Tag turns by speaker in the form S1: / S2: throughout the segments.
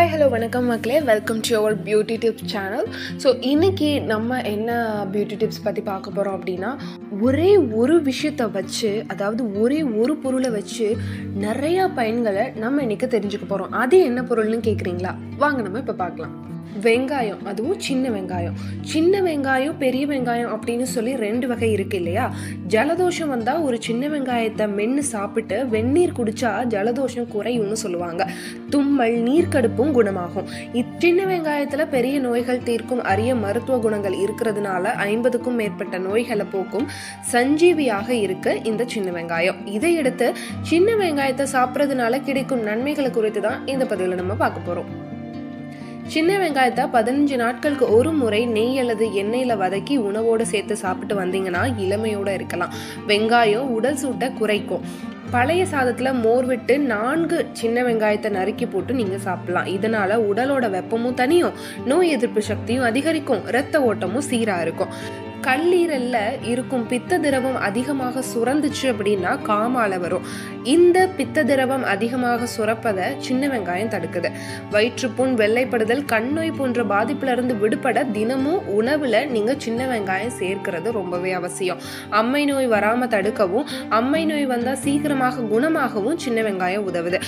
S1: Hi hello வணக்கம் மக்களே. Welcome to our beauty tips channel so இன்னைக்கு நம்ம என்ன பியூட்டி டிப்ஸ் பற்றி பார்க்க போகிறோம் அப்படின்னா ஒரே ஒரு விஷயத்தை வச்சு அதாவது ஒரே ஒரு பொருளை வச்சு நிறையா பயன்களை நம்ம இன்னைக்கு தெரிஞ்சுக்க போகிறோம் அது என்ன பொருள்னு கேட்குறீங்களா வாங்க நம்ம இப்போ பார்க்கலாம். வெங்காயம் அதுவும் சின்ன வெங்காயம். சின்ன வெங்காயம் பெரிய வெங்காயம் அப்படின்னு சொல்லி ரெண்டு வகை இருக்கு இல்லையா? ஜலதோஷம் வந்தா ஒரு சின்ன வெங்காயத்தை மென்று சாப்பிட்டு வெந்நீர் குடிச்சா ஜலதோஷம் குறையும்னு சொல்லுவாங்க. தும்மல் நீர்க்கடுப்பும் குணமாகும். இச்சின்ன வெங்காயத்துல பெரிய நோய்கள் தீர்க்கும் அரிய மருத்துவ குணங்கள் இருக்கிறதுனால ஐம்பதுக்கும் மேற்பட்ட நோய்களை போக்கும் சஞ்சீவியாக இருக்கு இந்த சின்ன வெங்காயம். இதை எடுத்து சின்ன வெங்காயத்தை சாப்பிட்றதுனால கிடைக்கும் நன்மைகளை குறித்து தான் இந்த பதிவில் நம்ம பார்க்க போறோம். சின்ன வெங்காயத்தை பதினஞ்சு நாட்களுக்கு ஒரு முறை நெய் அல்லது எண்ணெயில் வதக்கி உணவோடு சேர்த்து சாப்பிட்டு வந்தீங்கன்னா இளமையோடு இருக்கலாம். வெங்காயம் உடல் சூட்டை குறைக்கும். பழைய சாதத்தில் மோர் விட்டு நான்கு சின்ன வெங்காயத்தை நறுக்கி போட்டு நீங்கள் சாப்பிடலாம். இதனால உடலோட வெப்பமும் தனியும் நோய் எதிர்ப்பு சக்தியும் அதிகரிக்கும் இரத்த ஓட்டமும் சீராக இருக்கும். கல்லீரல்ல இருக்கும் பித்த திரவம் அதிகமாக சுரந்துச்சு அப்படின்னா காமால வரும். இந்த பித்த திரவம் அதிகமாக சுரப்பதை சின்ன வெங்காயம் தடுக்குது. வயிற்றுப்புண் வெள்ளைப்படுதல் கண் நோய் போன்ற பாதிப்புல இருந்து விடுபட தினமும் உணவுல நீங்க சின்ன வெங்காயம் சேர்க்கிறது ரொம்பவே அவசியம். அம்மை நோய் வராம தடுக்கவும் அம்மை நோய் வந்தா சீக்கிரமாக குணமாகவும் சின்ன வெங்காயம் உதவுது.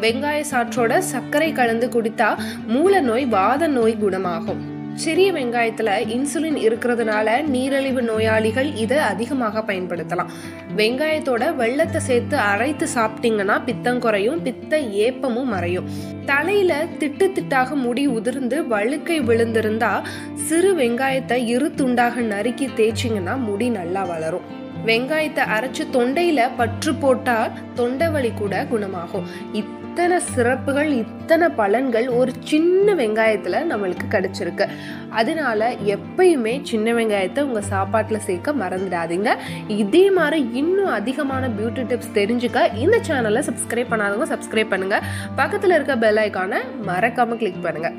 S1: வெங்காய சாற்றோட சர்க்கரை கலந்து குடித்தா மூல நோய் வாத நோய் குணமாகும். சிறிய வெங்காயத்துல இன்சுலின் இருக்கிறதுனால நீரிழிவு நோயாளிகள் இதை அதிகமாக பயன்படுத்தலாம். வெங்காயத்தோட வெள்ளத்தை சேர்த்து அரைத்து சாப்பிட்டீங்கன்னா பித்தம் குறையும் பித்த ஏப்பமும் மறையும். தலையில திட்டு திட்டாக முடி உதிர்ந்து வழுக்கை விழுந்திருந்தா சிறு வெங்காயத்தை இரு துண்டாக நறுக்கி தேய்ச்சிங்கன்னா முடி நல்லா வளரும். வெங்காயத்தை அரைச்சு தொண்டையில பற்று போட்டா தொண்டை வலி கூட குணமாகும். இத்தனை சிறப்புகள் இத்தனை பலன்கள் ஒரு சின்ன வெங்காயத்துல நம்மளுக்கு கிடைச்சிருக்கு. அதனால எப்பயுமே சின்ன வெங்காயத்தை உங்க சாப்பாட்டுல சேர்க்க மறந்துடாதீங்க. இதே மாதிரி இன்னும் அதிகமான பியூட்டி டிப்ஸ் தெரிஞ்சுக்க இந்த சேனலை சப்ஸ்கிரைப் பண்ணாதவங்க சப்ஸ்கிரைப் பண்ணுங்க. பக்கத்துல இருக்க பெல் ஐக்கானை மறக்காம கிளிக் பண்ணுங்க.